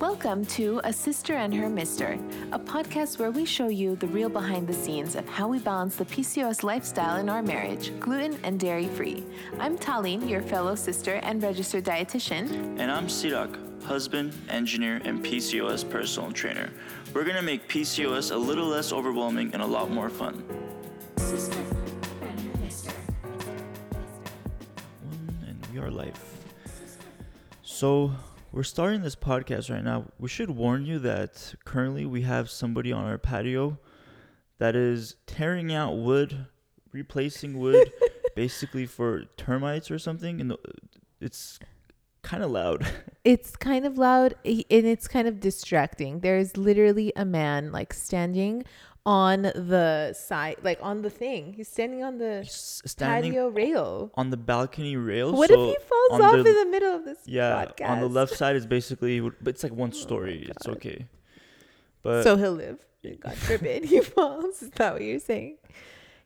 Welcome to A Cyster and Her Mister, a podcast where we show you the real behind the scenes of how we balance the PCOS lifestyle in our marriage, gluten and dairy free. I'm Tallene, your fellow cyster and registered dietitian. And I'm Sirak, husband, engineer, and PCOS personal trainer. We're gonna make PCOS a little less overwhelming and a lot more fun. Cyster and Her Mister. One and we are live. So, we're starting this podcast right now. We should warn you that currently we have somebody on our patio that is tearing out wood, replacing wood, basically for termites or something. And uh, it's kind of loud. It's kind of loud and it's kind of distracting. There's literally a man like standing on the side, like on the thing. He's standing on the He's standing patio rail. on the balcony rail. What so if he falls off the- in the middle of this Yeah, podcast? on the left side is basically, but it's like one oh story. it's okay. But so he'll live. God forbid he falls. Is that what you're saying?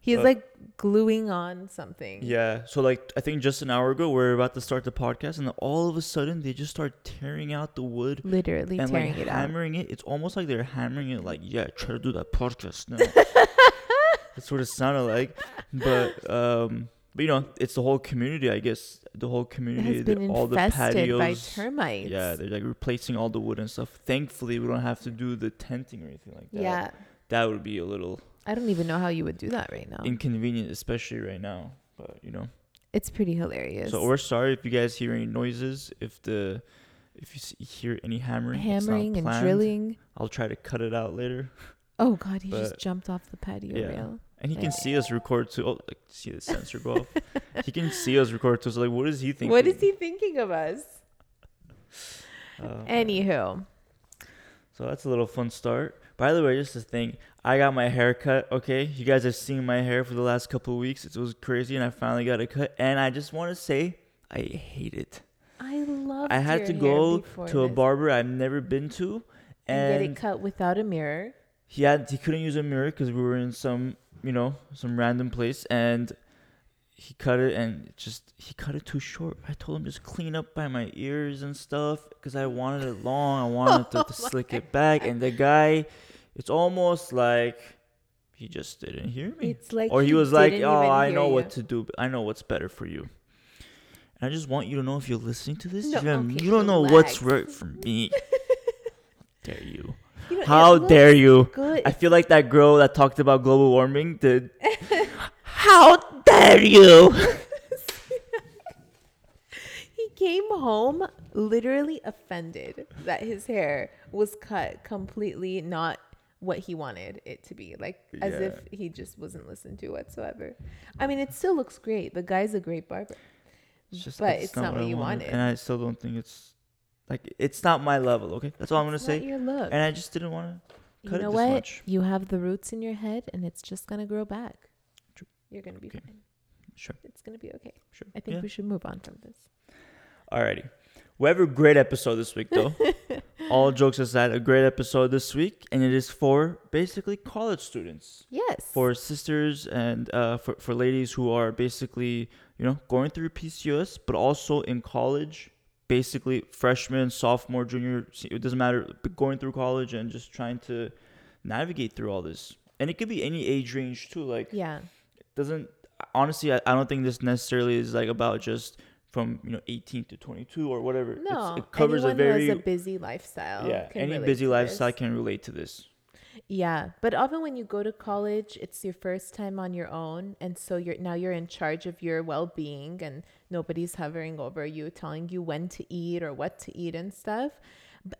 He's Uh, like gluing on something. yeah, so like I think just an hour ago we are about to start the podcast, and all of a sudden they just start tearing out the wood Literally and tearing like it out. hammering it. It's almost like they're hammering it. Like, yeah, try to do that podcast now. That's what it sounded like. But um, but you know, it's the whole community. I guess the whole It community, the- all the infested patios. by termites. Yeah, they're like replacing all the wood and stuff. Thankfully, we don't have to do the tenting or anything like that. yeah. that would be a little I don't even know how you would do that right now. inconvenient, especially right now. But you know, it's pretty hilarious. so we're sorry if you guys hear any noises. If the if you hear any hammering, hammering and drilling. I'll try to cut it out later. Oh God, he just jumped off the patio Yeah. rail. And he can see us record too. Oh, like see the sensor go off. he can see us record too. So like, what is he thinking? What is he thinking of us? Uh, Anywho, So that's a little fun start. By the way, just a thing, I got my hair cut. Okay, you guys have seen my hair for the last couple of weeks. It was crazy, and I finally got a cut. And I just want to say, I hate it. I love. It. I had to go to a barber I've never been to, and, and get it cut without a mirror. he had he couldn't use a mirror because we were in some you know some random place, and he cut it and just he cut it too short. I told him just clean up by my ears and stuff because I wanted it long. I wanted to, to slick it back, and the guy, it's almost like he just didn't hear me. It's like or he, was like, "Oh, I know you." what to do. I know what's better for you." And I just want you to know if you're listening to this, No, you, okay, you don't know what's right for me. How dare you? You How dare you? Good. I feel like that girl that talked about global warming did. How dare you? he came home literally offended that his hair was cut completely not what he wanted it to be like as if he just wasn't listened to whatsoever i mean it still looks great the guy's a great barber It's just, But it's not what I you wanted. and I still don't think it's like it's not my level. Okay, that's all I'm gonna It's not say. your look And I just didn't want to. you cut it know this what much. you have the roots in your head and it's just gonna grow back True. you're gonna be Okay. fine Sure, it's gonna be okay sure. i think yeah. we should move on from this Alrighty. We have a great episode this week, though. all jokes aside, a great episode this week, and it is for basically college students. yes for cysters and uh, for, for ladies who are basically you know going through PCOS but also in college basically freshman sophomore junior it doesn't matter but going through college and just trying to navigate through all this and it could be any age range too like yeah it doesn't honestly I, I don't think this necessarily is like about just from you know 18 to 22 or whatever It's- no it covers anyone a very who has a busy lifestyle yeah any busy lifestyle can relate to this Yeah, but often when you go to college, it's your first time on your own, and so you're now you're in charge of your well-being, and nobody's hovering over you, telling you when to eat or what to eat and stuff.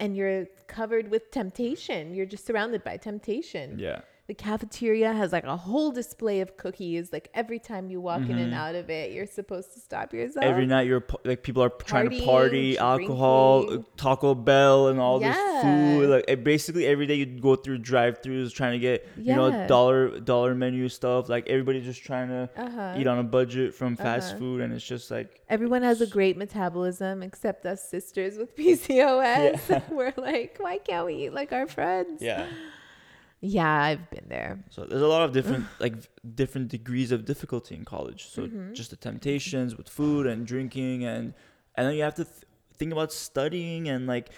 And you're covered with temptation. You're just surrounded by temptation. yeah The cafeteria has like a whole display of cookies. Like every time you walk in and Mhm. out of it, you're supposed to stop yourself. every night you're like people are trying to party alcohol drinking. taco bell and all this food like basically every day you go through drive-throughs trying to get you know dollar dollar menu stuff like everybody's just trying to Uh-huh. eat on a budget from fast Uh-huh. food and it's just like Everyone has a great metabolism except us cysters with PCOS. We're like, why can't we eat like our friends? yeah Yeah, I've been there. so there's a lot of different like different degrees of difficulty in college so Mhm. just the temptations with food and drinking and and then you have to th- think about studying and like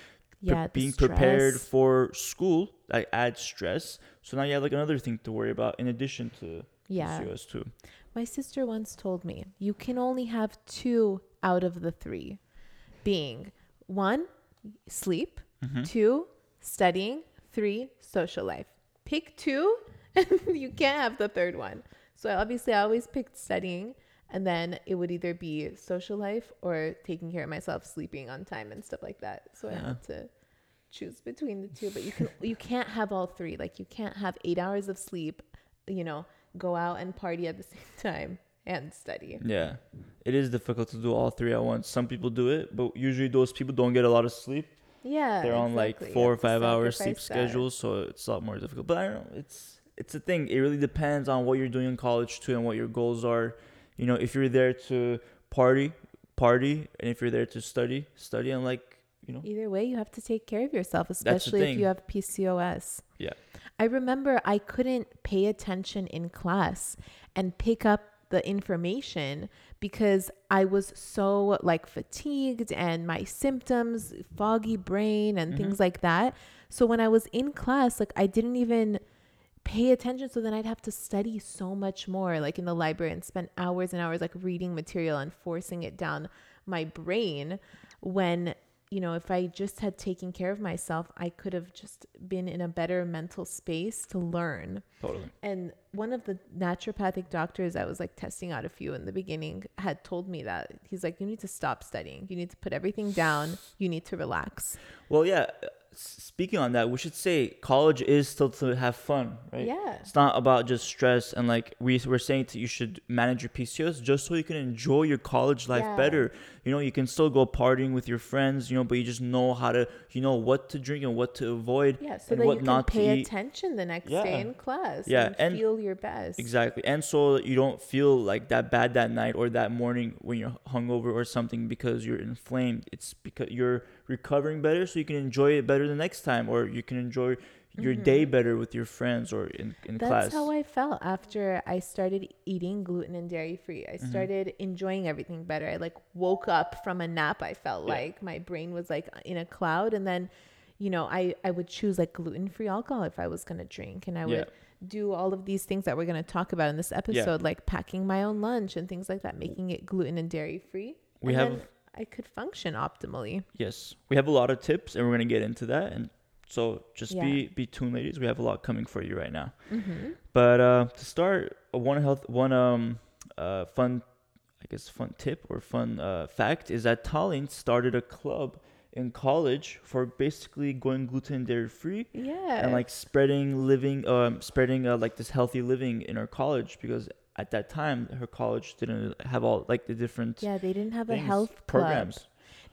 Yeah, being prepared for school like adds stress. So now you have like another thing to worry about in addition to Yeah. PCOS too. My sister once told me you can only have two out of the three being one, sleep, Mhm. two, studying, three, social life. Pick two, and you can't have the third one. So obviously, I always picked studying, and then it would either be social life or taking care of myself, sleeping on time, and stuff like that. So I had to choose between the two. But you can you can't have all three. Like you can't have eight hours of sleep, you know, go out and party at the same time and study. Yeah, it is difficult to do all three at once. Some people do it, but usually those people don't get a lot of sleep. Yeah, They're on like exactly. You four or five hour sleep that. schedules, so it's a lot more difficult. But I don't know. It's it's a thing. It really depends on what you're doing in college too, and what your goals are. You know, if you're there to party, party, and if you're there to study, study, and like you know, Either way, you have to take care of yourself, especially if you have PCOS. Yeah. I remember I couldn't pay attention in class and pick up the information because I was so like fatigued and my symptoms, foggy brain and mm-hmm. things like that. So when I was in class, like I didn't even pay attention so then I'd have to study so much more like in the library and spend hours and hours like reading material and forcing it down my brain when you know if I just had taken care of myself I could have just been in a better mental space to learn totally. and one of the naturopathic doctors I was like testing out a few in the beginning had told me that he's like you need to stop studying you need to put everything down you need to relax Well, yeah. Speaking on that, we should say college is still to have fun, right? yeah It's not about just stress and like we we're saying that you should manage your PCOS just so you can enjoy your college life Yeah. better. You know, you can still go partying with your friends, you know, but you just know how to you know what to drink and what to avoid yeah so and that what you can not pay attention the next Yeah. day in class Yeah, and, and- feel your best Exactly. And so you don't feel like that bad that night or that morning when you're hungover or something because you're inflamed. It's because you're recovering better so you can enjoy it better the next time or you can enjoy your day better with your friends or in, in Mm-hmm. That's how I felt after I started eating gluten and dairy free. I Mm-hmm. started enjoying everything better. I like woke up from a nap. I felt Yeah. like my brain was like in a cloud and then you know, I I would choose like gluten-free alcohol if I was going to drink and I would Yeah. do all of these things that we're going to talk about in this episode like packing my own lunch and things like that, making it gluten and dairy free. We and have- then I could function optimally. Yes, we have a lot of tips, and we're gonna get into that. And so, just be Yeah. be tuned, ladies. We have a lot coming for you right now. Mm-hmm. But uh, to start, uh, one health, one um, uh, fun, I guess, fun tip or fun uh, fact is that Tallene started a club in college for basically going gluten dairy free Yeah. and like spreading living, um, spreading uh, like this healthy living in our college because at that time her college didn't have all like the different yeah, they didn't have a things, health club. programs.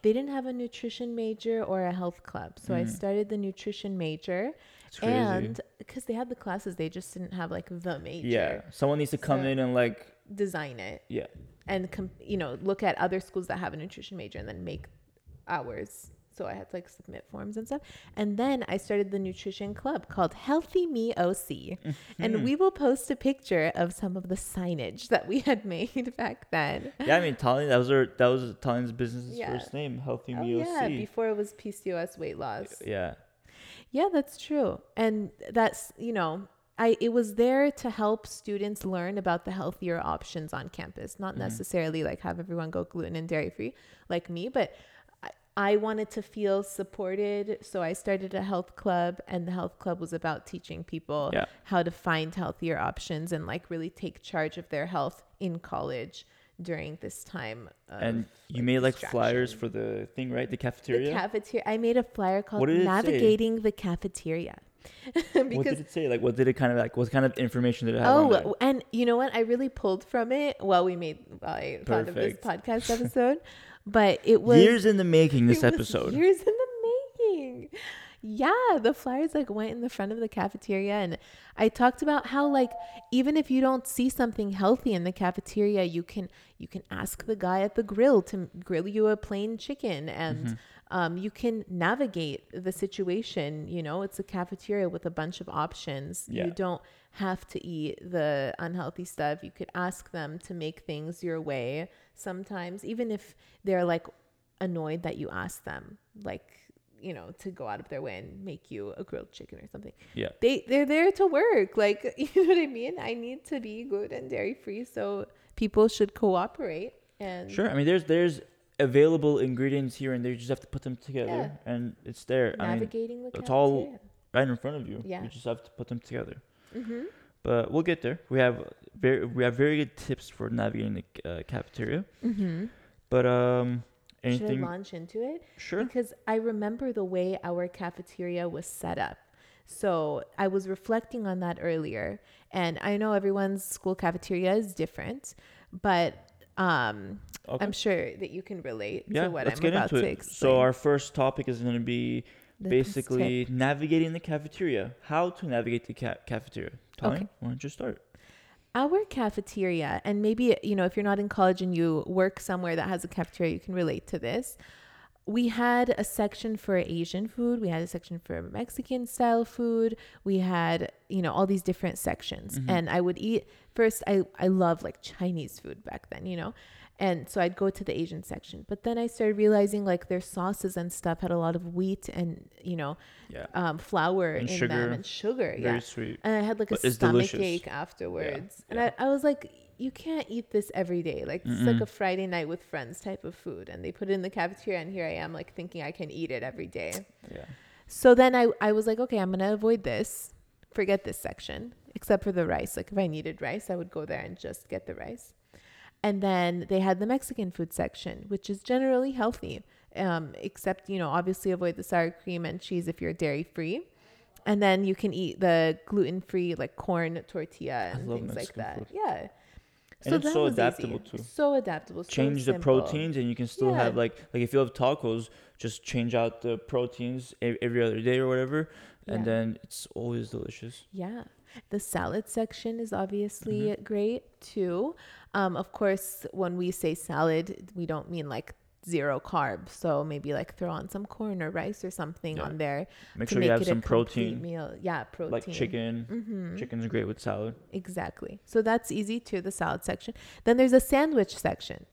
They didn't have a nutrition major or a health club. So I Mm. started the nutrition major crazy. and because they had the classes, they just didn't have like the major. yeah, someone needs to come So- in and like Design it yeah. and, com- you know, look at other schools that have a nutrition major and then make ours. So I had to like submit forms and stuff. And then I started the nutrition club called Healthy Me OC. And mm-hmm. we will post a picture of some of the signage that we had made back then. Yeah, I mean Tallene. That was her. That was Tallene's business's Yeah. first name, Healthy Oh, Me OC. yeah, before it was PCOS weight loss. yeah, Yeah, that's true. And that's, you know, I it was there to help students learn about the healthier options on campus, not mm-hmm. necessarily like have everyone go gluten and dairy free like me, but I, wanted to feel supported, so I started a health club and the health club was about teaching people Yeah. how to find healthier options and like really take charge of their health in college during this time. And you like, made like flyers for the thing, right? The cafeteria. the cafeteria. I made a flyer called it say? "Navigating the Cafeteria." what did it say? Like, what did it kind of like? What kind of information did it have? oh, and you know what? I really pulled from it while we made while I thought of this podcast episode, but it was years in the making. This episode. years in the making. Yeah, the flyers like went in the front of the cafeteria and I talked about how like even if you don't see something healthy in the cafeteria, you can you can ask the guy at the grill to grill you a plain chicken and Mm-hmm. Um, you can navigate the situation. You know, it's a cafeteria with a bunch of options. Yeah. You don't have to eat the unhealthy stuff. You could ask them to make things your way sometimes, even if they're like annoyed that you ask them. Like, you know, to go out of their way and make you a grilled chicken or something. Yeah. They they're there to work. Like, you know what I mean? I need to be gluten dairy free, so people should cooperate and Sure. I mean, there's there's available ingredients here and there. You just have to put them together, Yeah. and it's there. I mean, the it's all- right in front of you. Yeah. You just have to put them together. Mhm. But we'll get there. We have very we have very good tips for navigating the uh, cafeteria. Mhm. But um, Should I anything? launch into it? Sure. Because I remember the way our cafeteria was set up. So I was reflecting on that earlier. And I know everyone's school cafeteria is different, but um, Okay. I'm sure that you can relate yeah. to what let's I'm get about into to it. explain. So our first topic is going to be The basically navigating the cafeteria. How to navigate the ca- cafeteria. Tony, Okay. why don't you start? our cafeteria and maybe you know if you're not in college and you work somewhere that has a cafeteria you can relate to this we had a section for asian food we had a section for mexican style food we had you know all these different sections Mm-hmm. and i would eat first i i love like chinese food back then you know and so i'd go to the asian section but then i started realizing like their sauces and stuff had a lot of wheat and you know Yeah. um, flour And in sugar. them and sugar Very yeah sweet. and I had like a But stomach ache afterwards. And yeah. I, I was like, you can't eat this every day. Like it's like a Friday night with friends type of food. And they put it in the cafeteria and here I am like thinking I can eat it every day. Yeah. So then I, I was like, okay, I'm gonna avoid this. Forget this section. Except for the rice. Like if I needed rice, I would go there and just get the rice. And then they had the Mexican food section, which is generally healthy. Um, except, you know, obviously avoid the sour cream and cheese if you're dairy free. And then you can eat the gluten free like corn tortilla and things like Mexican that. food. Yeah. And it's that so adaptable, easy. too. So adaptable. so change the proteins and you can still Yeah. have like like if you have tacos just change out the proteins every other day or whatever and then it's always delicious Yeah. The salad section is obviously Mm-hmm. great too. Um, of course, when we say salad, we don't mean like zero carbs. So maybe like throw on some corn or rice or something Yeah. on there. make sure you make have some protein Meal. Yeah, protein. like chicken Mm-hmm. chicken's great with salad Exactly. So that's easy too, the salad section. Then there's a sandwich section.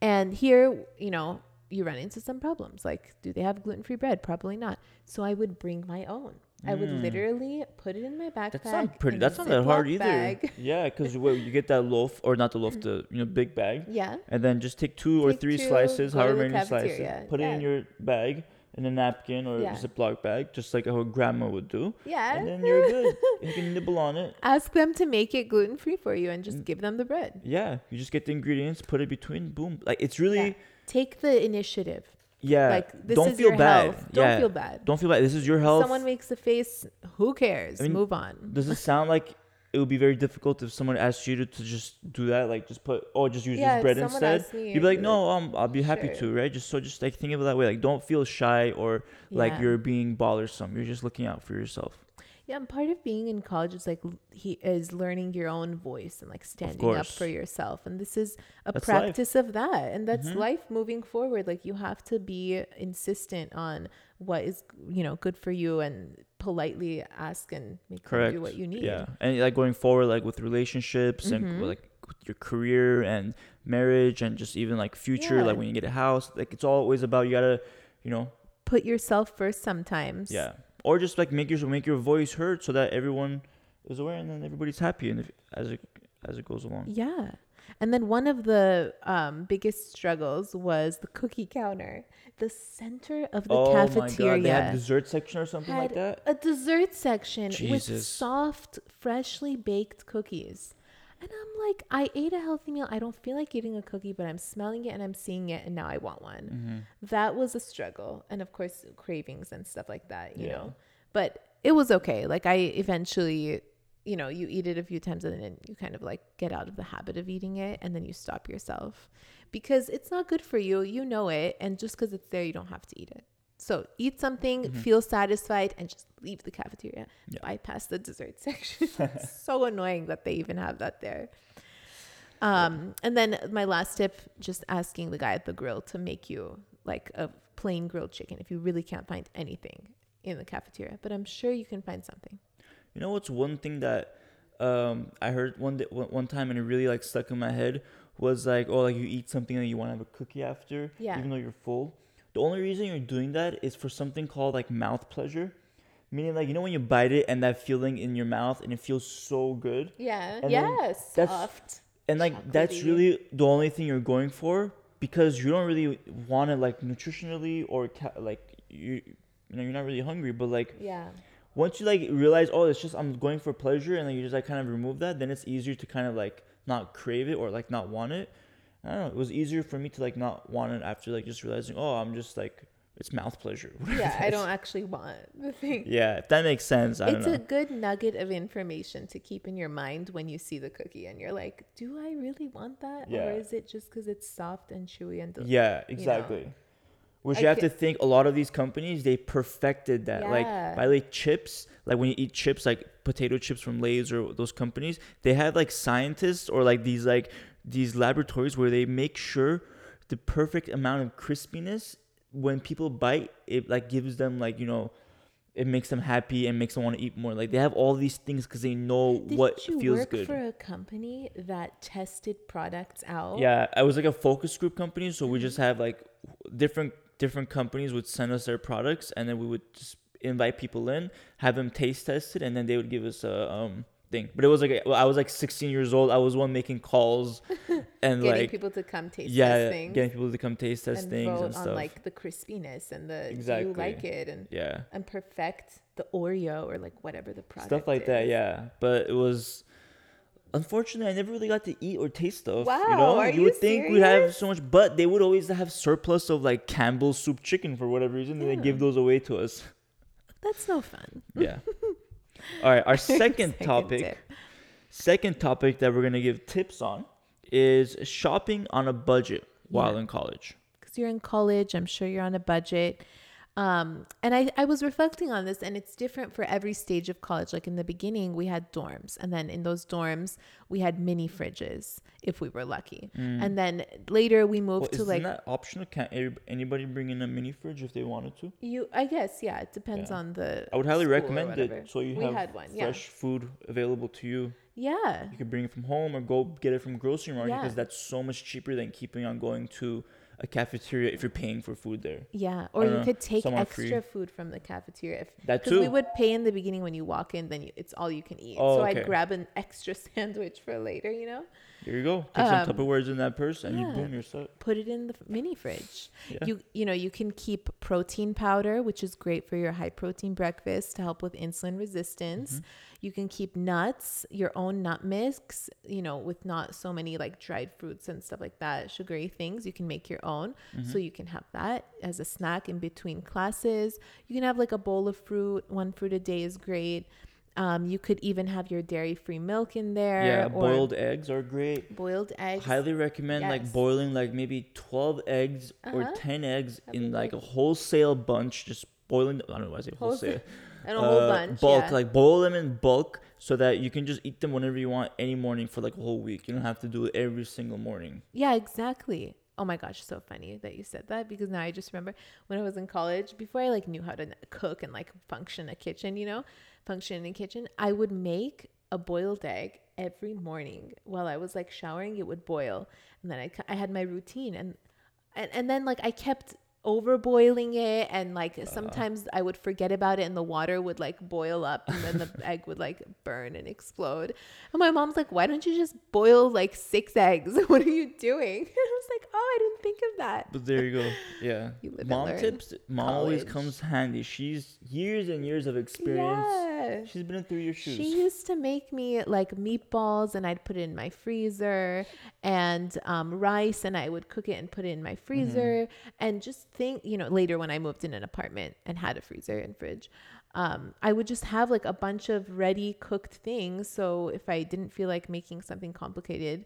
And here, you know, you run into some problems. Like, do they have gluten free bread? Probably not. So I would bring my own. I would Mm. literally put it in my backpack. that's not pretty in a that's not that hard Ziploc either bag. yeah because you get that loaf or not the loaf the you know big bag Yeah. and then just take two or Take three two, slices go to however the many slices cafeteria. put it in Yeah. your bag in a napkin or Yeah. ziploc bag just like how grandma would do Yeah. and then you're good you can nibble on it Ask them to make it gluten free for you and just Mm. give them the bread. yeah you just get the ingredients put it between boom like it's really. Take the initiative. Yeah. like this don't is feel your bad. health. Don't yeah. feel bad. Don't feel bad. This is your health. Someone makes a face. Who cares? I mean, Move on. Does it sound like it would be very difficult if someone asked you to, to just do that? Like just put oh just use Yeah, this bread someone instead. asked me, You'd be like, be no, um, I'll be happy sure. to, right? Just so just like think of it that way. Like don't feel shy or like Yeah. you're being bothersome. You're just looking out for yourself. Yeah, and part of being in college is like he is learning your own voice and like standing up for yourself. And this is a That's life. practice of that. And that's Mhm. life moving forward. Like you have to be insistent on what is, you know, good for you and politely ask and make Correct. do what you need. Yeah, and like going forward, like with relationships and Mhm. like with your career and marriage and just even like future, Yeah. like when you get a house, like it's always about you gotta, you know, Put yourself first sometimes. Yeah, or just like make your make your voice heard so that everyone is aware and then everybody's happy and if, as it as it goes along. Yeah. And then one of the um, biggest struggles was the cookie counter. The center of the oh cafeteria my god, they had dessert section or something like that. a dessert section with soft, freshly baked cookies. And I'm like, I ate a healthy meal. I don't feel like eating a cookie, but I'm smelling it and I'm seeing it, and now I want one. Mm-hmm. That was a struggle. And of course, cravings and stuff like that, you Yeah. know. But it was okay. Like, I eventually, you know, you eat it a few times and then you kind of like get out of the habit of eating it and then you stop yourself because it's not good for you. You know it. And just because it's there, you don't have to eat it. So eat something, Mhm. feel satisfied, and just leave the cafeteria. Yeah. Bypass the dessert section. It's so annoying that they even have that there. Um, and then my last tip, just asking the guy at the grill to make you like a plain grilled chicken if you really can't find anything in the cafeteria. But I'm sure you can find something. You know what's one thing that um I heard one day, one one time and it really like stuck in my head was like oh like you eat something and you want to have a cookie after Yeah. even though you're full. The only reason you're doing that is for something called like mouth pleasure, meaning like you know when you bite it and that feeling in your mouth and it feels so good, Yeah. And yes. that's- Soft. and like that's really the only thing you're going for because you don't really want it like nutritionally or ca- like you you know you're not really hungry, but like Yeah. once you like realize oh it's just i'm going for pleasure and then you just like kind of remove that then it's easier to kind of like not crave it or like not want it i don't know it was easier for me to like not want it after like just realizing oh i'm just like it's mouth pleasure Yeah. I don't actually want the thing. yeah if that makes sense i It's don't a good nugget of information to keep in your mind when you see the cookie and you're like, do I really want that? Yeah. Or is it just because it's soft and chewy and del- yeah exactly which I you have ca- to think a lot of these companies they perfected that Yeah. like by like chips like when you eat chips like potato chips from lay's or those companies they have like scientists or like these like these laboratories where they make sure the perfect amount of crispiness when people bite it like gives them like you know it makes them happy and makes them want to eat more like they have all these things because they know Didn't what you feels work good for a company that tested products out? yeah, I was like a focus group company, so we Mm-hmm. just have like different different companies would send us their products, and then we would just invite people in, have them taste tested and then they would give us a um thing. But it was like I was like 16 years old. I was one making calls and Getting like people to come taste yeah, test things getting people to come taste test and things vote and on stuff. like the crispiness and the do Exactly. you like it and yeah, and perfect the Oreo or like whatever the product stuff like that. Yeah, but it was. Unfortunately, I never really got to eat or taste stuff. you Wow, know, are you you would think we'd have so much, but they would always have surplus of like Campbell's soup chicken for whatever reason, and they give those away to us. That's no fun. Yeah. All right, our second, Second topic, tip. second topic that we're gonna give tips on is shopping on a budget while Yeah. in college. because you're in college i'm sure you're on a budget um, and I, I was reflecting on this and it's different for every stage of college like in the beginning we had dorms and then in those dorms we had mini fridges if we were lucky and then later we moved Mm. Well, to isn't like that optional? Can anybody bring in a mini fridge if they wanted to? you i guess yeah it depends Yeah. on the I would highly recommend it so you we have had one yeah fresh food available to you. yeah You could bring it from home or go get it from grocery market Yeah. because that's so much cheaper than keeping on going to a cafeteria if you're paying for food there. yeah or you know, could take extra free. food from the cafeteria if That because we would pay in the beginning when you walk in then you, it's all you can eat Oh, so okay. i'd grab an extra sandwich for later you know Here you go. Some Um, Tupperwares in that purse and you boom, you're set. put it in the mini fridge. Yeah. You you know you can keep protein powder, which is great for your high protein breakfast to help with insulin resistance. Mm-hmm. You can keep nuts, your own nut mix, you know, with not so many like dried fruits and stuff like that, sugary things. You can make your own, Mm-hmm. so you can have that as a snack in between classes. You can have like a bowl of fruit. One fruit a day is great. Um, you could even have your dairy-free milk in there. Yeah, or boiled eggs are great. boiled eggs. highly recommend like boiling like maybe 12 eggs or Uh-huh. 10 eggs That'd in like good. a wholesale bunch just boiling i don't know why i say Wholesale- wholesale and a whole Uh, bunch. bulk yeah. like boil them in bulk so that you can just eat them whenever you want any morning for like a whole week you don't have to do it every single morning Yeah, exactly. Oh my gosh, so funny that you said that because now I just remember when I was in college, before I like knew how to cook and like function a kitchen, you know, function in a kitchen, I would make a boiled egg every morning while I was like showering. It would boil, and then I, I had my routine, and and and then like I kept over boiling it and like uh. sometimes I would forget about it and the water would like boil up and then the egg would like burn and explode. And my mom's like, "Why don't you just boil like six eggs? what are you doing?" And I was like, "Oh, I didn't think of that." but there you go. Yeah. You mom tips mom always comes handy. She's years and years of experience. Yeah. she's been through your shoes. She used to make me like meatballs and I'd put it in my freezer and um, rice and I would cook it and put it in my freezer and just think, you know, later when I moved in an apartment and had a freezer and fridge, um, I would just have like a bunch of ready cooked things. So if I didn't feel like making something complicated,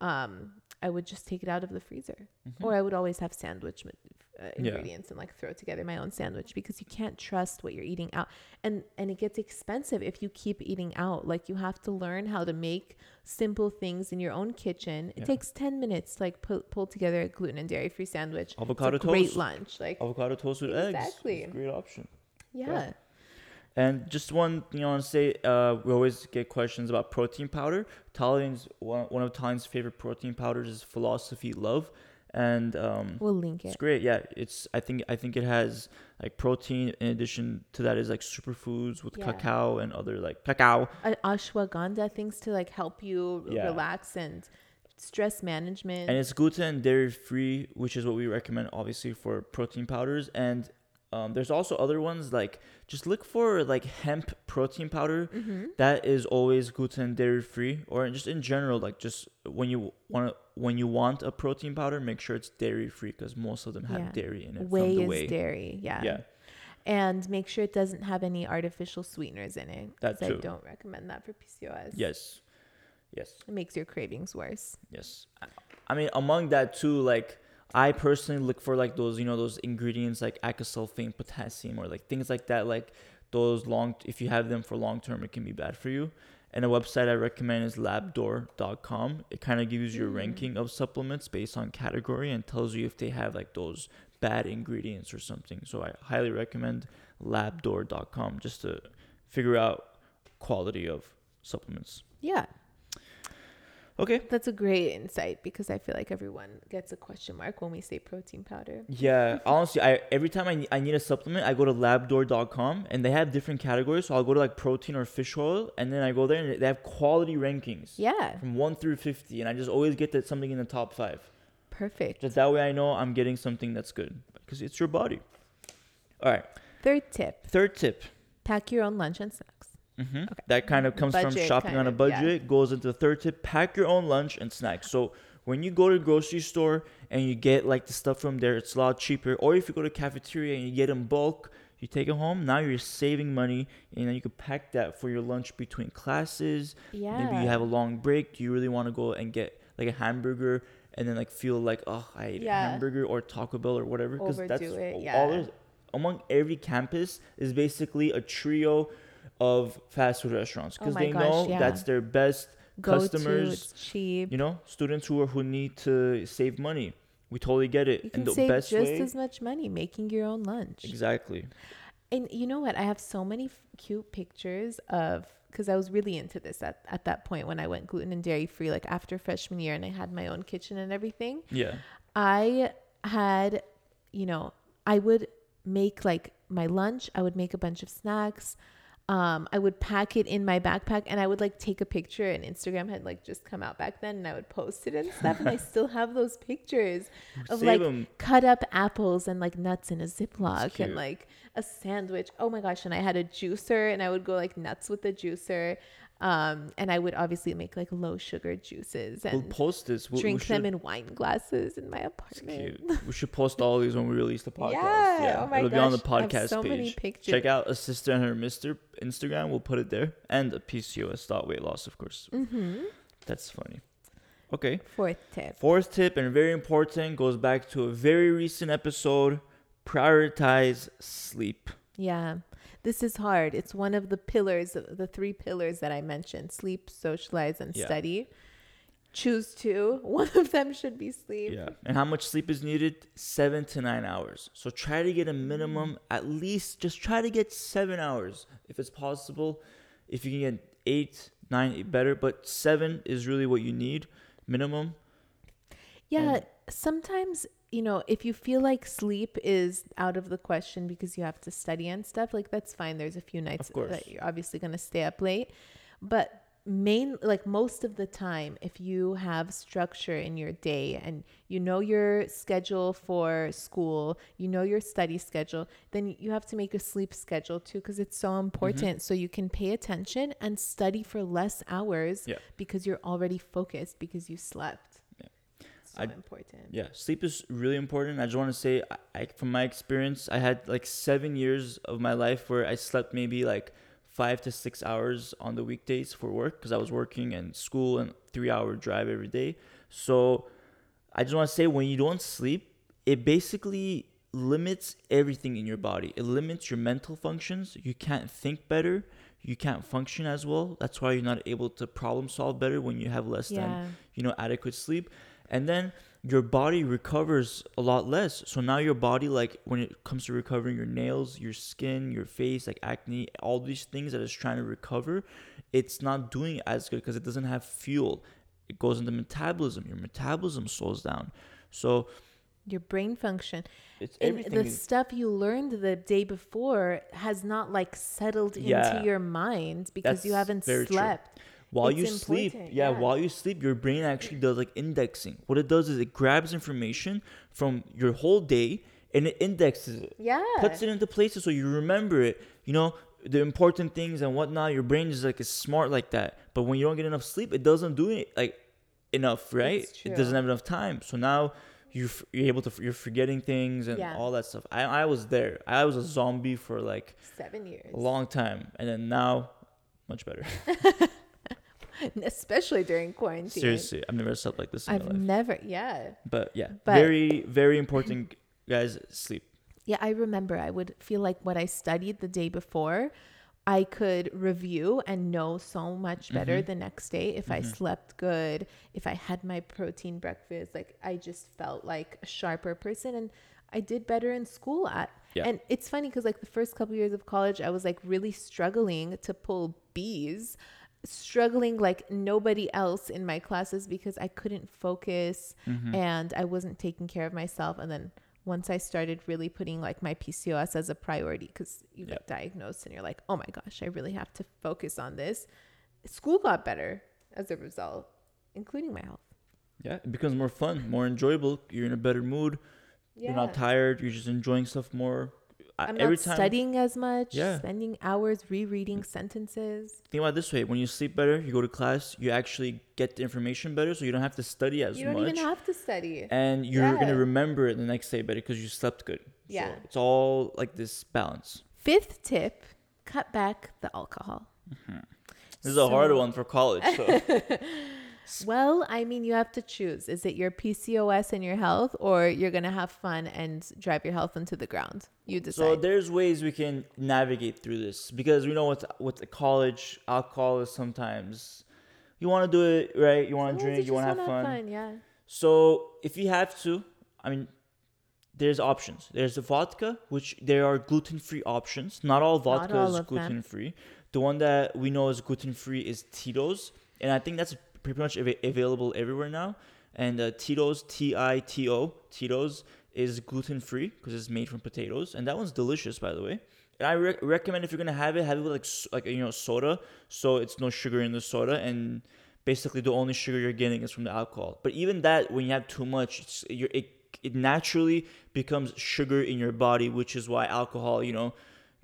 um, I would just take it out of the freezer. Or I would always have sandwich uh, Yeah. ingredients and like throw together my own sandwich because you can't trust what you're eating out. And and it gets expensive if you keep eating out. Like you have to learn how to make simple things in your own kitchen. It Yeah. takes 10 minutes to like pull, pull together a gluten and dairy free sandwich. Avocado a great lunch like avocado toast with eggs Exactly. Great option. Yeah And just one thing I want to say, uh, we always get questions about protein powder. Tallene's one, one of Tallene's favorite protein powders is Philosophie Love, and um, We'll link it. it's great. Yeah, it's I think I think it has like protein. In addition to that, is like superfoods with Yeah. cacao and other like cacao. Uh, ashwagandha things to like help you Yeah. relax and stress management. and it's gluten and dairy free, which is what we recommend, obviously, for protein powders. And um, there's also other ones like just look for like hemp protein powder mm-hmm. that is always gluten dairy free, or just in general, like just when you want when you want a protein powder, make sure it's dairy free because most of them have Yeah. dairy in it Whey from the is whey. dairy, yeah. Yeah, And make sure it doesn't have any artificial sweeteners in it. That 'cause too. I don't recommend that for PCOS. yes, yes. It makes your cravings worse. Yes. I mean, among that too, like I personally look for like those, you know, those ingredients like acesulfame, potassium, or like things like that. Like those long, if you have them for long term, it can be bad for you. And a website I recommend is labdoor.com. It kind of gives you a Mm. ranking of supplements based on category and tells you if they have like those bad ingredients or something. So I highly recommend labdoor.com just to figure out quality of supplements. Yeah. Okay. That's a great insight because I feel like everyone gets a question mark when we say protein powder. Yeah, honestly, I every time I, I need a supplement, I go to labdoor.com and they have different categories. So I'll go to like protein or fish oil, and then I go there and they have quality rankings Yeah. from one through fifty, and I just always get that something in the top five. Perfect. Just that way, I know I'm getting something that's good because it's your body. All right, Third tip third tip. pack your own lunch and snacks. Hmm Okay. That kind of comes from shopping on a of, yeah. budget. Goes into the third tip: pack your own lunch and snacks. So when you go to the grocery store and you get like the stuff from there, it's a lot cheaper. Or if you go to cafeteria and you get in bulk, you take it home. Now you're saving money, and then you can pack that for your lunch between classes. Yeah. Maybe you have a long break. Do you really want to go and get like a hamburger and then like feel like oh I ate Yeah. a hamburger or Taco Bell or whatever? Because that's Overdo it, all yeah. there's among every campus is basically a trio of fast food restaurants Oh because my they gosh, know yeah. that's their best Go customers, to, cheap. you know students who are who need to save money we totally get it You can and the save best just way as much money making your own lunch. exactly And you know what? I have so many f- cute pictures of because I was really into this at, at that point when I went gluten and dairy free, like after freshman year, and I had my own kitchen and everything. yeah I had, you know, I would make like my lunch, I would make a bunch of snacks. Um, I would pack it in my backpack and I would like take a picture and Instagram had like just come out back then and I would post it and stuff and I still have those pictures of save like them cut up apples and like nuts in a Ziploc and like a sandwich. Oh my gosh. And I had a juicer and I would go like nuts with the juicer. Um, and I would obviously make like low sugar juices and we'll post this we'll, drink we them in wine glasses in my apartment. we should post all these when we release the podcast Yeah. Oh my it'll be on the podcast so page many pictures. check out a cyster and her mister instagram we'll put it there and a pcos dot weight loss of course Mm-hmm. that's funny okay Fourth tip. Fourth tip, and very important, goes back to a very recent episode prioritize sleep. Yeah. This is hard. It's one of the pillars, the three pillars that I mentioned sleep, socialize, and Yeah. study. Choose two. One of them should be sleep. Yeah. And how much sleep is needed? Seven to nine hours. So try to get a minimum, mm. at least just try to get seven hours if it's possible. If you can get eight, nine, better, but seven is really what you need minimum. Yeah, And- sometimes, you know, if you feel like sleep is out of the question because you have to study and stuff, like that's fine. There's a few nights that you're obviously going to stay up late. But main like most of the time if you have structure in your day and you know your schedule for school you know your study schedule then you have to make a sleep schedule too because it's so mm-hmm. important so you can pay attention and study for less hours Yeah. because you're already focused because you slept. So I- important Yeah, sleep is really important. I just want to say, I, I, from my experience, I had like seven years of my life where I slept maybe like five to six hours on the weekdays for work because I was working and school and three hour drive every day. So I just want to say, when you don't sleep, it basically limits everything in your body. It limits your mental functions. You can't think better. You can't function as well. That's why you're not able to problem solve better when you have less than you know adequate sleep and then your body recovers a lot less so now your body like when it comes to recovering your nails your skin your face like acne all these things that it's trying to recover it's not doing as good because it doesn't have fuel it goes into metabolism your metabolism slows down so Your brain function It's and everything. the stuff you learned the day before has not like settled Yeah. into your mind because you haven't slept. true. While it's you sleep yeah, yeah. while you sleep your brain actually does like indexing. What it does is it grabs information from your whole day and it indexes it. Yeah. puts it into places so you remember it. You know the important things and whatnot your brain is like is smart like that. But when you don't get enough sleep it doesn't do it like enough right? It doesn't have enough time. So now you're, you're able to you're forgetting things and Yeah. all that stuff. I, I was there. I was a zombie for like Seven years. a long time. And then now much better Especially during quarantine. seriously i've never slept like this in I've my life never, yeah. But yeah, But- very very important, guys. Sleep. Yeah, I remember I would feel like what I studied the day before, I could review and know so much better Mhm. the next day if I Mhm. slept good, if I had my protein breakfast. Like I just felt like a sharper person and I did better in school at. Yeah. And it's funny because like the first couple years of college, I was like really struggling to pull B's, struggling like nobody else in my classes because I couldn't focus Mm-hmm. and I wasn't taking care of myself. And then once I started really putting like my PCOS as a priority, because you get diagnosed and you're like, oh my gosh, I really have to focus on this. School got better as a result, including my health. Yeah, it becomes more fun, more enjoyable. You're in a better mood. Yeah. You're not tired. You're just enjoying stuff more. I'm Every time, studying as much, Yeah. spending hours rereading sentences. think about it this way: when you sleep better, you go to class, you actually get the information better, so you don't have to study as much. You don't much, even have to study. and you're Yeah. gonna remember it the next day better because you slept good. Yeah. so it's all like this balance. Fifth tip cut back the alcohol. Mm-hmm. This is a hard one for college. So Well, I mean, you have to choose. Is it your PCOS and your health, or you're going to have fun and drive your health into the ground? You decide. So there's ways we can navigate through this because we know with with the college alcohol is sometimes you want to do it right, you want to drink, you want to have wanna fun. Yeah. So if you have to, I mean, there's options. There's the vodka, which there are gluten-free options. Not all vodka all is gluten-free. The one that we know is gluten-free is Tito's, and I think that's pretty much av- available everywhere now. And uh, Tito's, T-I-T-O, Tito's is gluten-free because it's made from potatoes, and that one's delicious, by the way. And I rec- recommend if you're gonna have it, have it with like like you know soda, so it's no sugar in the soda, and basically the only sugar you're getting is from the alcohol. But even that, when you have too much, it's, you're, it it naturally becomes sugar in your body, which is why alcohol, you know,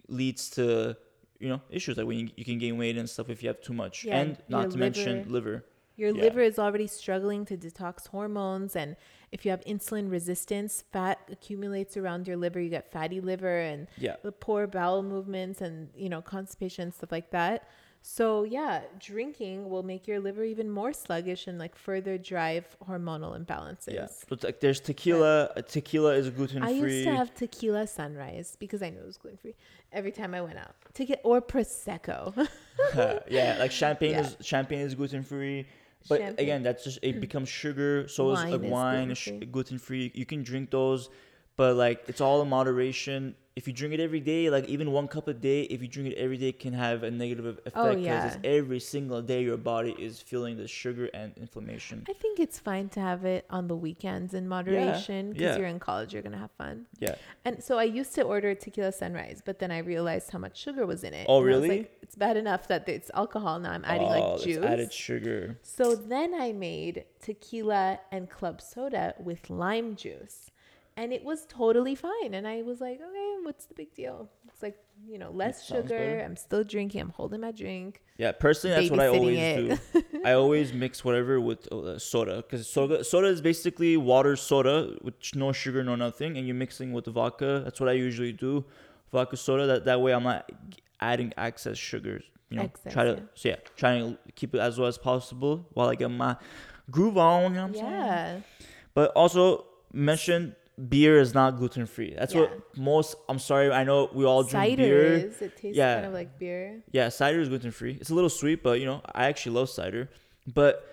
leads to you know issues like when you, you can gain weight and stuff if you have too much, Yeah, and not to mention liver- liver. Your Yeah. liver is already struggling to detox hormones. And if you have insulin resistance, fat accumulates around your liver. You get fatty liver and Yeah. the poor bowel movements and, you know, constipation, and stuff like that. So, yeah, drinking will make your liver even more sluggish and like further drive hormonal imbalances. Yeah, so like there's tequila. uh, Tequila is gluten free. I used to have tequila sunrise because I knew it was gluten free every time I went out. Tequila or prosecco. yeah, like champagne Yeah. is champagne is gluten free. But Champagne. again, that's just it becomes sugar. So is Wine like wine gluten-free. gluten free. You can drink those, but like it's all in moderation. If you drink it every day, like even one cup a day, if you drink it every day, can have a negative effect Oh, because yeah. every single day your body is feeling the sugar and inflammation. I think it's fine to have it on the weekends in moderation because yeah. you're in college, you're gonna have fun. Yeah, And so I used to order tequila sunrise, but then I realized how much sugar was in it. Oh, And I was really? like, it's bad enough that it's alcohol. Now I'm adding oh, like juice. added sugar. So then I made tequila and club soda with lime juice. And it was totally fine. And I was like, okay, what's the big deal? It's like, you know, less sugar. I'm still drinking. I'm holding my drink. Yeah, personally, that's what I always Babysitting do. I always mix whatever with uh, soda because soda soda is basically water soda with no sugar, no nothing, and you're mixing with the vodka. That's what I usually do, vodka soda. That that way I'm not adding excess sugars. You know, Excess, try to yeah. so yeah, trying to keep it as low as possible while I get my groove on. You know what I'm saying? Yeah. But also mention beer is not gluten free. That's what most. I'm sorry, I know we all drink Cider beer. is. It tastes Yeah. kind of like beer. Yeah, cider is gluten free. It's a little sweet, but you know, I actually love cider. But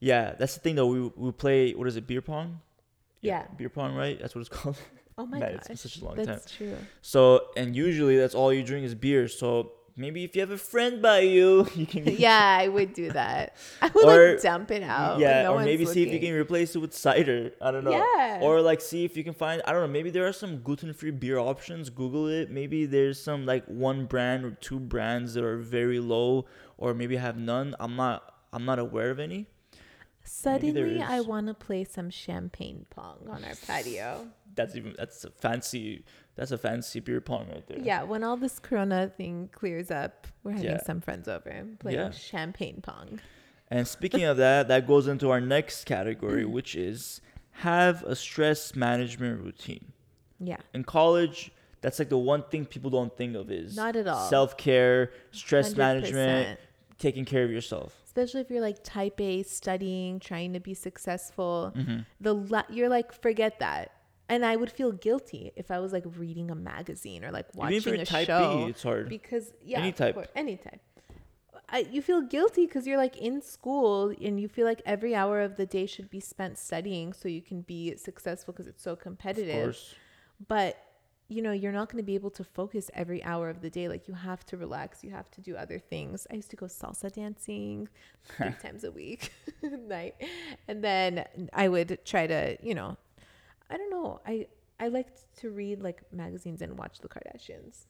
yeah, that's the thing though. We we play what is it, beer pong? Yeah. beer pong, right? That's what it's called. Oh my god, it's been such a long That's time. true. So and usually that's all you drink is beer. So maybe if you have a friend by you, you can. yeah, I would do that. I would Or- like dump it out. yeah, no or maybe see if you can replace it with cider. I don't know. Yeah. Or like see if you can find. I don't know. Maybe there are some gluten-free beer options. Google it. Maybe there's some like one brand or two brands that are very low, or maybe have none. I'm not. I'm not aware of any. Suddenly, I want to play some champagne pong on our patio. That's even. That's a fancy. That's a fancy beer pong right there. Yeah, when all this Corona thing clears up, we're having Yeah. some friends over and playing Yeah. champagne pong. And speaking of that, that goes into our next category, which is have a stress management routine. Yeah, In college, that's like the one thing people don't think of is Not at all. Self care, stress 100%. management, taking care of yourself. Especially if you're like type A, studying, trying to be successful. Mm-hmm. The la- you're like forget that. And I would feel guilty if I was like reading a magazine or like Even watching if you're a type show. B, it's hard. because yeah, Any type. course, any type. I, you feel guilty because you're like in school and you feel like every hour of the day should be spent studying so you can be successful because it's so of competitive. course. But you know, you're not going to be able to focus every hour of the day. Like you have to relax. You have to do other things. I used to go salsa dancing three times a week, night, and then I would try to, you know, I don't know. I I liked to read like magazines and watch the Kardashians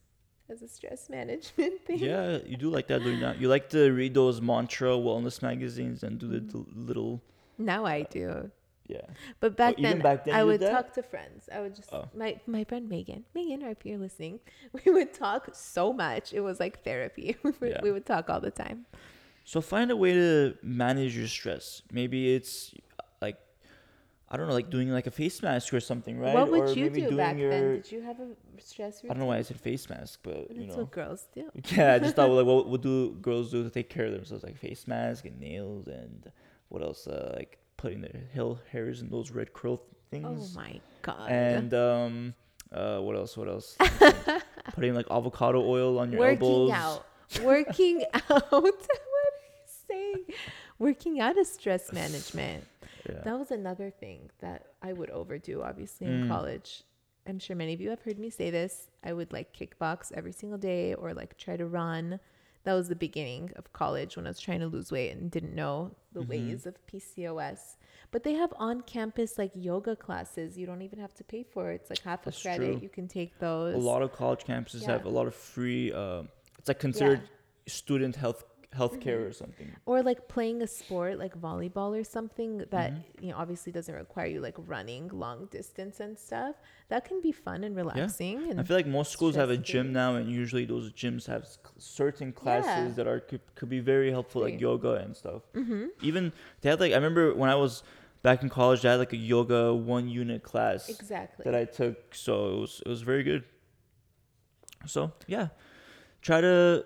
as a stress management thing. Yeah, you do like that, do you not? You like to read those mantra wellness magazines and do the Mm-hmm. d- little. Now I do. Yeah. But back even then, back then I would talk to friends. I would just Oh. my my friend Megan, Megan, if you're listening, we would talk so much. It was like therapy. we, would, Yeah. we would talk all the time. So find a way to manage your stress. Maybe it's I don't know, like doing like a face mask or something, right? What would or you do back your then? Did you have a stress I don't know why I said face mask, but you That's know. what girls do. Yeah, I just thought like what would do girls do to take care of themselves, like face mask and nails and what else? Uh, like putting their hill hairs in those red curl things. Oh my god. and um, uh, what else? What else? putting like avocado oil on your working elbows. out. Working out. what are you saying? Working out is stress management. Yeah. That was another thing that I would overdo, obviously, in Mm. college. I'm sure many of you have heard me say this. I would like kickbox every single day or like try to run. That was the beginning of college when I was trying to lose weight and didn't know the Mhm. ways of PCOS. But they have on campus like yoga classes. You don't even have to pay for it. It's like half That's a credit. true. You can take those. a lot of college campuses have a lot of free. Uh, it's like considered student health healthcare or something. or like playing a sport like volleyball or something that Mm-hmm. you know obviously doesn't require you like running long distance and stuff that can be fun and relaxing and I feel like most schools have a gym now, and usually those gyms have certain classes Yeah. that are could, could be very helpful, like yoga and stuff. mm-hmm. Even they had like I remember when I was back in college, they had like a yoga one unit class exactly that I took, so it was it was very good. So yeah, try to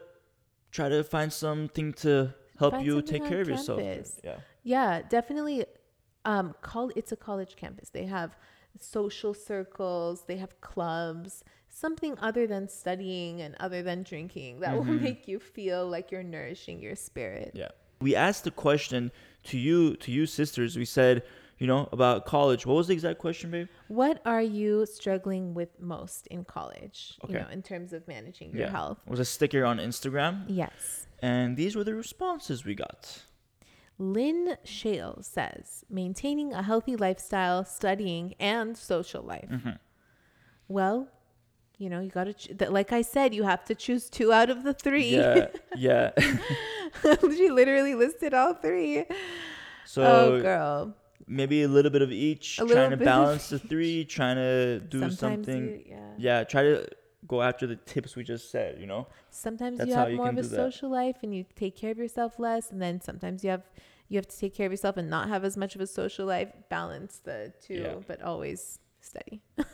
try to find something to help Find you take care of yourself. Yeah, yeah definitely um call it's a college campus they have social circles they have clubs something other than studying and other than drinking that will Mhm. make you feel like you're nourishing your spirit yeah. We asked the question to you to you cysters. We said, you know, about college. What was the exact question, babe? what are you struggling with most in college Okay. you know in terms of managing your health It was a sticker on Instagram. yes And these were the responses we got. Lynn Shale says maintaining a healthy lifestyle, studying, and social life. Mhm. Well, you know, you got to, ch- like I said, you have to choose two out of the three. Yeah, yeah. she literally listed all three. So oh, girl. Maybe a little bit of each, A trying to balance the three, trying to do Sometimes something. you, yeah. Yeah, try to go after the tips we just said, you know? Sometimes That's you have you more of a do that. social life and you take care of yourself less, and then sometimes you have you have to take care of yourself and not have as much of a social life. Balance the two, Yeah. but always study.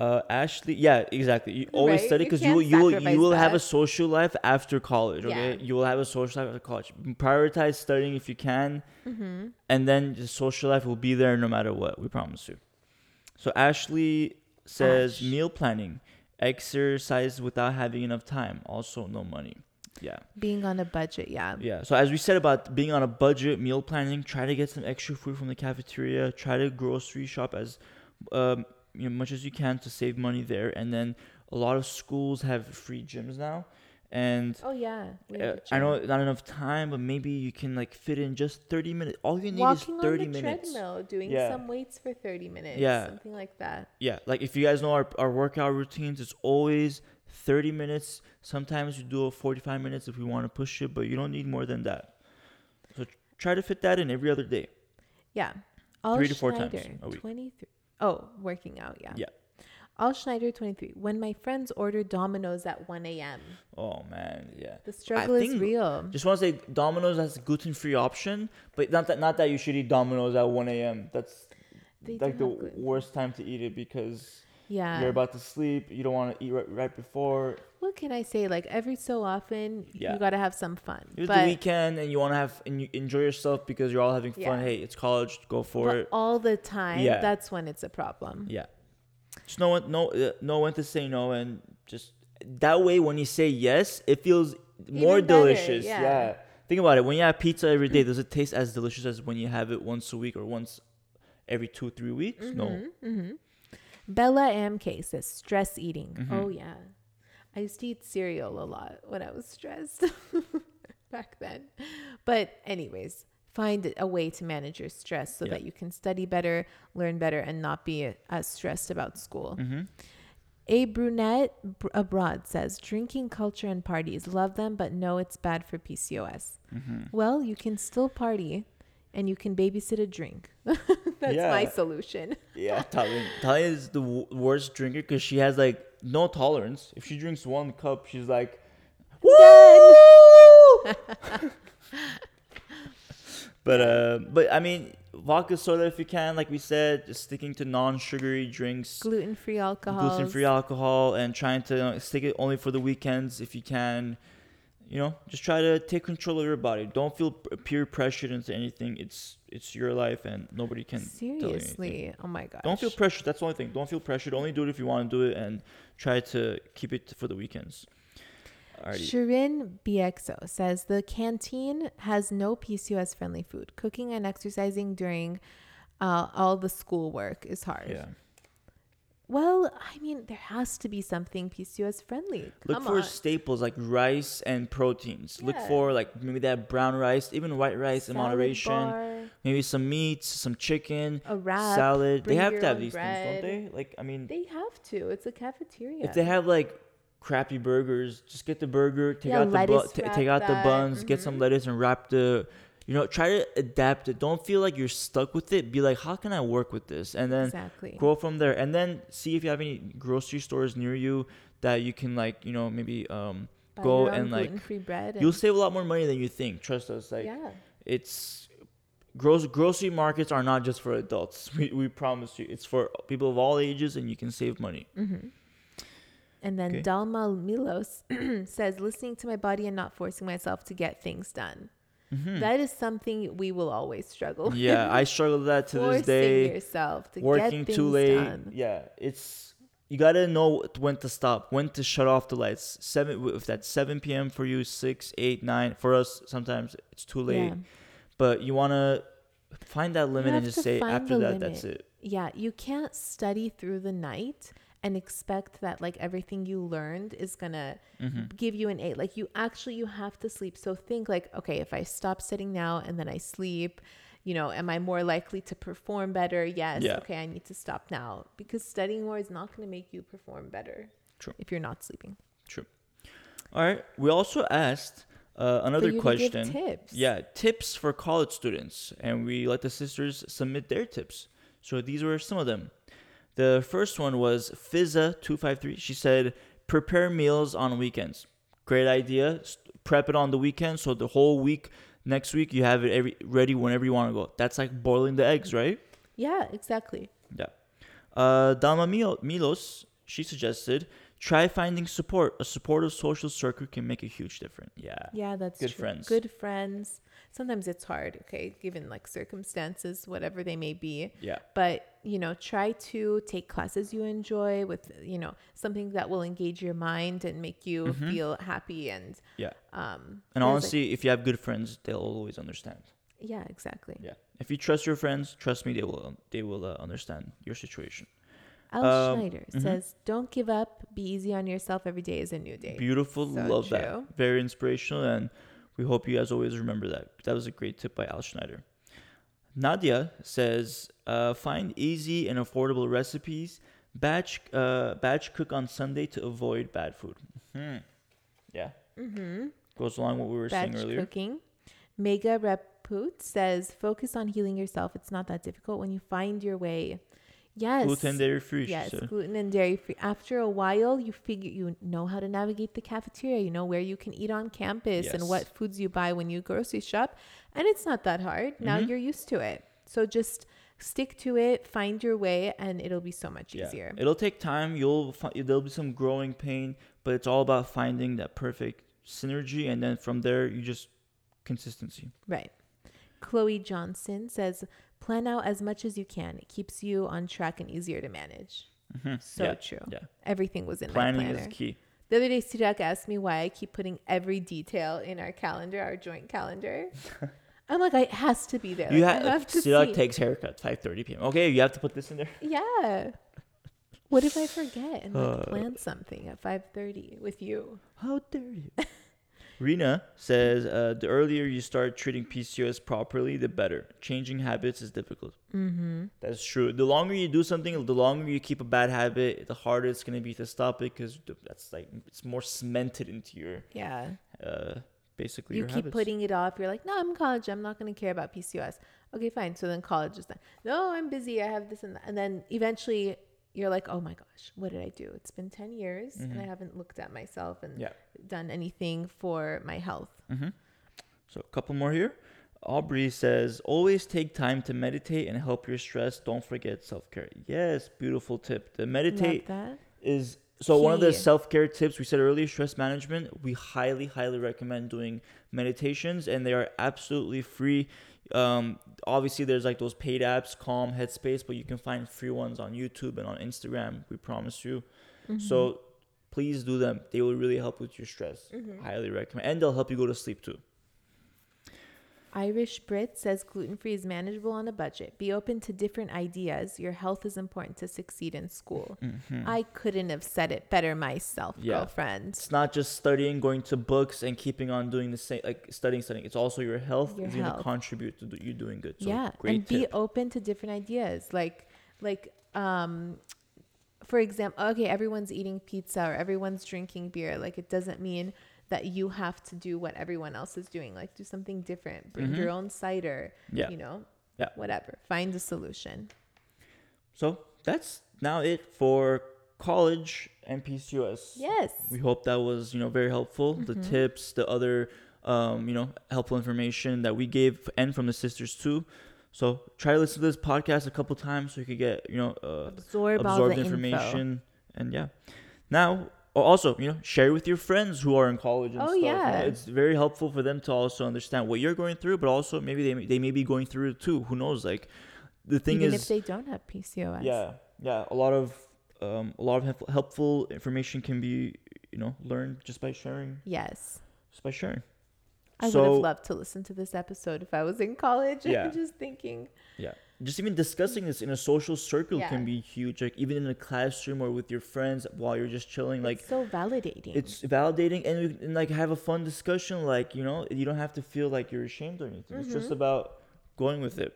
Uh, Ashley, yeah, exactly. You always Right? study because you will, you will, you will have a social life after college. Okay, Yeah. you will have a social life after college. Prioritize studying if you can, Mm-hmm. and then the social life will be there no matter what. We promise you. So Ashley says Ash. meal planning, exercise without having enough time, also no money. Yeah. Being on a budget, yeah. Yeah. So as we said about being on a budget, meal planning, try to get some extra food from the cafeteria. Try to grocery shop as um, you know, much as you can to save money there. And then a lot of schools have free gyms now. And Oh yeah. uh, have know not enough time, but maybe you can like fit in just 30 minutes. All you need walking is 30 on the minutes. treadmill, doing Yeah. some weights for 30 minutes, Yeah. something like that. Yeah, like if you guys know our, our workout routines, it's always 30 minutes. Sometimes you do a 45 minutes if we want to push it, but you don't need more than that. So try to fit that in every other day. Yeah. All Three to four times a week. 23. Oh, working out, yeah. Yeah. All Schneider 23. When my friends order Domino's at 1 a.m., Oh man, yeah. the struggle is real. Just want to say Domino's has a gluten-free option, but not that not that you should eat Domino's at 1 a.m. That's They like the gluten. worst time to eat it because Yeah. you're about to sleep. You don't want to eat right, right before. what can I say? Like every so often, Yeah. you got to have some fun. It's the weekend and you want to have and you enjoy yourself because you're all having fun. Yeah. Hey, it's college, go for but it. all the time, Yeah. that's when it's a problem. Yeah. Just know when know uh, know when to say no and just that way when you say yes, it feels more better, delicious. yeah. Yeah. Think about it. When you have pizza every day, does it taste as delicious as when you have it once a week or once every two, three weeks? No. hmm Bella MK says stress eating. Mhm. Oh yeah, I used to eat cereal a lot when I was stressed back then. But anyways, find a way to manage your stress so Yeah. that you can study better, learn better, and not be as stressed about school. Mm-hmm. A brunette br- abroad says drinking culture and parties. Love them, but know it's bad for PCOS. Mm-hmm. Well, you can still party, and you can babysit a drink. That's my solution. Yeah, Tallene, Tallene is the w- worst drinker because she has like no tolerance. If she drinks one cup, she's like, Woo! but uh, but I mean, vodka soda if you can, like we said, just sticking to non-sugary drinks, gluten free alcohol. gluten-free alcohol, and trying to uh, stick it only for the weekends if you can. You know, just try to take control of your body. Don't feel peer pressured into anything. It's it's your life, and nobody can. Seriously. Oh my god! Don't feel pressured. That's the only thing. Don't feel pressured. Only do it if you want to do it, and try to keep it for the weekends. Alrighty. Shirin BXO says the canteen has no PCOS friendly food. Cooking and exercising during uh, all the schoolwork is hard. Yeah. Well, I mean, there has to be something PCOS friendly. Look for on. staples like rice and proteins. Look for like maybe that brown rice, even white rice in moderation. bar, Maybe some meats, some chicken, a wrap. salad. They have to have these bread. things, don't they? Like I mean, They have to. It's a cafeteria. if they have like crappy burgers, just get the burger, take Yeah, out the bu- wrap take out the that, buns, get some mm-hmm. lettuce and wrap the you know, try to adapt it. Don't feel like you're stuck with it. Be like, how can I work with this? And then exactly. grow from there. And then see if you have any grocery stores near you that you can like, you know, maybe um go and, like, you'll save a lot more money than you think. Trust us. Like yeah. it's gross grocery markets are not just for adults. We we promise you. It's for people of all ages and you can save money. Mm-hmm. And then Okay. Dalma Milos says, listening to my body and not forcing myself to get things done. Mhm. That is something we will always struggle yeah, with. I struggle with that to Forcing this day. yourself to Working too late. done. Yeah, it's you gotta know when to stop, when to shut off the lights. Seven, if that's seven p.m. for you, six, eight, nine. For us, sometimes it's too late. Yeah. But you wanna find that limit and just say after that, that's it. yeah, you can't study through the night and expect that like everything you learned is gonna hmm give you an eight. Like you actually you have to sleep. So think like, okay, if I stop sitting now and then I sleep, you know, am I more likely to perform better? Yes. Yeah. Okay, I need to stop now because studying more is not going to make you perform better. True. If you're not sleeping. True. All right. We also asked uh, another you to give question. tips. Yeah, tips for college students, and we let the cysters submit their tips. So these were some of them. The first one was Fizza253. She said, prepare meals on weekends. Great idea. Prep it on the weekend so the whole week, next week, you have it every, ready whenever you want to go. That's like boiling the eggs, right? Yeah, exactly. Yeah. Uh, Dalma Milos, she suggested, try finding support. A supportive social circle can make a huge difference. Yeah. Yeah, that's Good true. friends. Good friends. Sometimes it's hard, okay, given like circumstances, whatever they may be. Yeah. But, you know, try to take classes you enjoy with, you know, something that will engage your mind and make you Mhm. feel happy and Yeah. um And there's, like- honestly, if you have good friends, they'll always understand. yeah, exactly. Yeah. If you trust your friends, trust me, they will they will uh, understand your situation. Al Um, Schneider mhm. says, "Don't give up. Be easy on yourself. Every day is a new day." Beautiful. So Love true. that. Very inspirational. And we hope you guys always remember that. That was a great tip by Al Schneider. Nadia says, uh, find easy and affordable recipes. Batch, uh, batch cook on Sunday to avoid bad food. Hmm. Yeah. Mm-hmm. Goes along with what we were Batch saying earlier. cooking. Mega Reput says, "Focus on healing yourself. It's not that difficult when you find your way." Yes. Gluten dairy free. Yes, gluten and dairy free. After a while, you figure you know how to navigate the cafeteria. You know where you can eat on campus and what foods you buy when you grocery shop, and it's not that hard. Now Mhm. you're used to it. So just stick to it, find your way, and it'll be so much Yeah. easier. It'll take time. You'll fi- there'll be some growing pain, but it's all about finding that perfect synergy, and then from there you just consistency. Right. Chloe Johnson says, plan out as much as you can. It keeps you on track and easier to manage. hmm So yeah. true. Yeah. Everything was in Planning my is key. The other day, Sirak asked me why I keep putting every detail in our calendar, our joint calendar. I'm like, it has to be there. You Like, have, to Sirak see. takes haircut 5:30 p.m. Okay, you have to put this in there. Yeah. What if I forget and like Uh, plan something at 5:30 with you? How dare you? Rena says uh, the earlier you start treating PCOS properly, the better. Changing habits is difficult. Mm-hmm. That's true. The longer you do something, the longer you keep a bad habit, the harder it's gonna be to stop it because that's like it's more cemented into your Yeah. uh, basically You keep habits. putting it off. You're like, no, I'm in college. I'm not going to care about PCOS. Okay, fine. So then college is done. No, I'm busy. I have this and that. And then eventually you're like, oh my gosh, what did I do? It's been 10 years and I Mhm. haven't looked at myself and Yeah. done anything for my health. hmm So a couple more here. Aubrey says, always take time to meditate and help your stress. Don't forget self care. Yes, beautiful tip. The meditate is so one of the self care tips we said earlier. Stress management. We highly, highly recommend doing meditations, and they are absolutely free. Um, obviously, there's like those paid apps, Calm, Headspace, but you can find free ones on YouTube and on Instagram. We promise you. Mm-hmm. So please do them. They will really help with your stress. Mhm. Highly recommend, and they'll help you go to sleep too. Irish Brit says gluten free is manageable on a budget. Be open to different ideas. Your health is important to succeed in school. Mhm. I couldn't have said it better myself, Yeah. girlfriend. it's not just studying, going to books, and keeping on doing the same, like studying, studying. It's also your health Your is going to contribute to you doing good. So yeah, great and be tip. open to different ideas. Like, like, um, for example, okay, everyone's eating pizza or everyone's drinking beer. Like, it doesn't mean that you have to do what everyone else is doing. Like, do something different. Bring Mhm. your own cider. yeah. You know. Yeah. Whatever. Find a solution. So that's now it for college and PCOS. Yes. We hope that was you know very helpful. The Mhm. tips, the other um, you know helpful information that we gave, and from the cysters too. So try to listen to this podcast a couple times so you could get you know uh, Absorb, absorb the the information. information and yeah now also you know share with your friends who are in college and Oh, stuff yeah. it's very helpful for them to also understand what you're going through but also maybe they, may- they may be going through it too who knows like the thing Even is if they don't have PCOS. yeah yeah a lot of um, a lot of helpful information can be you know learned just by sharing Yes. just by sharing I would have loved to listen to this episode if I was in college. Yeah. I'm just thinking. Yeah. Just even discussing this in a social circle Yeah. can be huge. Like even in a classroom or with your friends while you're just chilling. Like it's so validating. it's validating and, we- and like have a fun discussion like you know you don't have to feel like you're ashamed or anything it's just Mhm. about going with it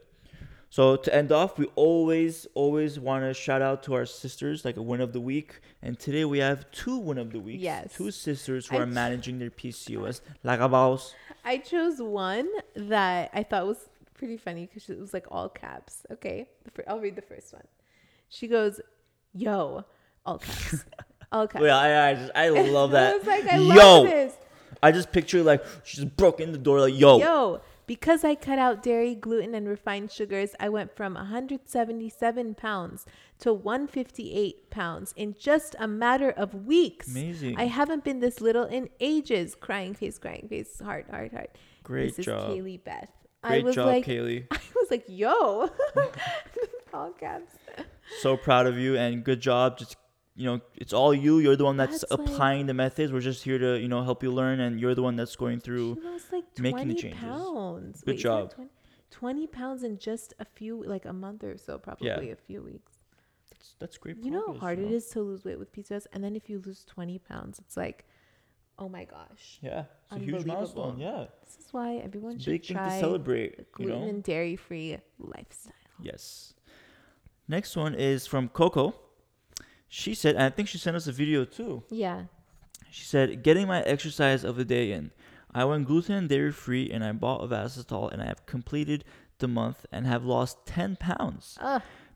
so to end off we always always want to shout out to our cysters like a win of the week and today we have two win of the week Yes. two cysters who I are ch- managing their pcos lagabaos I chose one that I thought was pretty funny because it was like all caps. Okay, fir- I'll read the first one. She goes, "Yo," all caps, all caps. yeah I, I just i love that I was like, I yo love this. i just picture like she just broke in the door like yo, Yo, because I cut out dairy, gluten, and refined sugars, I went from 177 pounds to 158 pounds in just a matter of weeks. amazing I haven't been this little in ages. Crying face, crying face, heart, heart, heart. great this is job Kaylee Beth. I great was job like, kaylee I was like, yo, all caps. so proud of you and good job just you know it's all you you're the one that's, That's like- applying the methods we're just here to you know help you learn and you're the one that's going through like making the changes. pounds. Good Wait, job. 20, 20 pounds in just a few, like a month or so, probably a few weeks. That's, that's great. You know how hard you it is to lose weight with PCOS, and then if you lose 20 pounds, it's like, oh my gosh. Yeah, it's a huge milestone. Yeah, This is why everyone it's should big thing to try celebrate. the You gluten know. and dairy free lifestyle. Yes. Next one is from Coco. She said, and I think she sent us a video too. Yeah. She said, getting my exercise of the day in. I went gluten and dairy free and I bought Ovasitol and I have completed the month and have lost 10 pounds.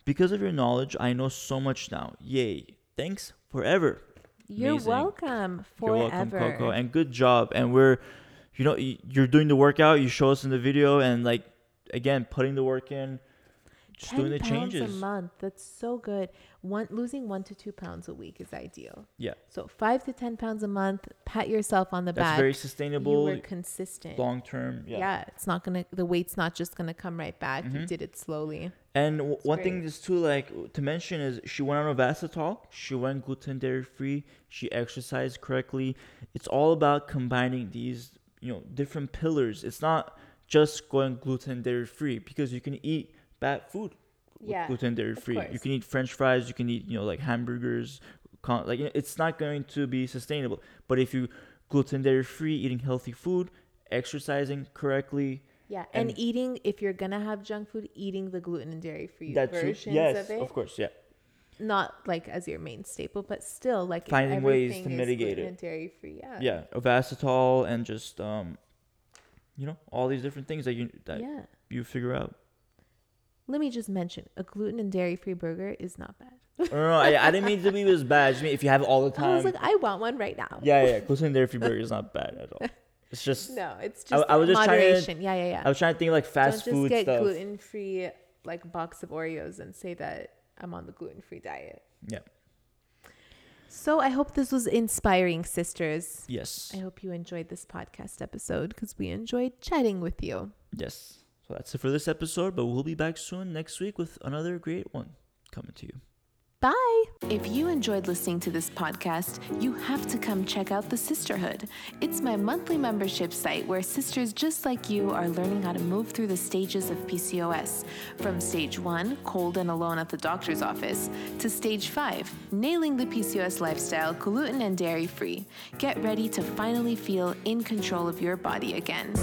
Because of your knowledge, I know so much now. Yay. Thanks forever. You're Amazing. welcome You're forever. welcome, Coco. And good job. And we're, you know, you're doing the workout. You show us in the video and like, again, putting the work in, just 10 doing the pounds changes. a month. That's so good. One losing one to two pounds a week is ideal. Yeah. So five to ten pounds a month. Pat yourself on the That's back. That's very sustainable. you were consistent. long term. yeah. Yeah. it's not gonna. The weight's not just gonna come right back. You Mhm. did it slowly. And w- one thing great. is too like to mention is she went on a Ovasitol, she went gluten dairy free, she exercised correctly. It's all about combining these, you know, different pillars. It's not just going gluten dairy free because you can eat bad food Yeah, gluten dairy free. You can eat French fries, you can eat, you know, like hamburgers, con- like it's not going to be sustainable. But if you gluten dairy free, eating healthy food, exercising correctly, Yeah, and, And- eating if you're gonna have junk food, eating the gluten and dairy free versions Yes, of it. of course, yeah. Not like as your main staple, but still like Finding ways to mitigate gluten it. dairy free. Yeah. yeah, Ovasitol and just um, you know, all these different things that you that yeah. you figure out. Let me just mention a gluten and dairy free burger is not bad. no, no, I, I didn't mean to be as bad. I just mean if you have it all the time. I was like, I want one right now. yeah, yeah, gluten and dairy free burger is not bad at all. It's just No, it's I- just I was just trying to- yeah, yeah, yeah. I was trying to think like fast Don't just get gluten free like box of Oreos and say that I'm on the gluten free diet. Yeah. So I hope this was inspiring, cysters. Yes. I hope you enjoyed this podcast episode because we enjoyed chatting with you. Yes. So that's it for this episode, but we'll be back soon next week with another great one coming to you. Bye. If you enjoyed listening to this podcast, you have to come check out The Cysterhood. It's my monthly membership site where cysters just like you are learning how to move through the stages of PCOS. From stage one, cold and alone at the doctor's office, to stage five, nailing the PCOS lifestyle, gluten and dairy free. Get ready to finally feel in control of your body again.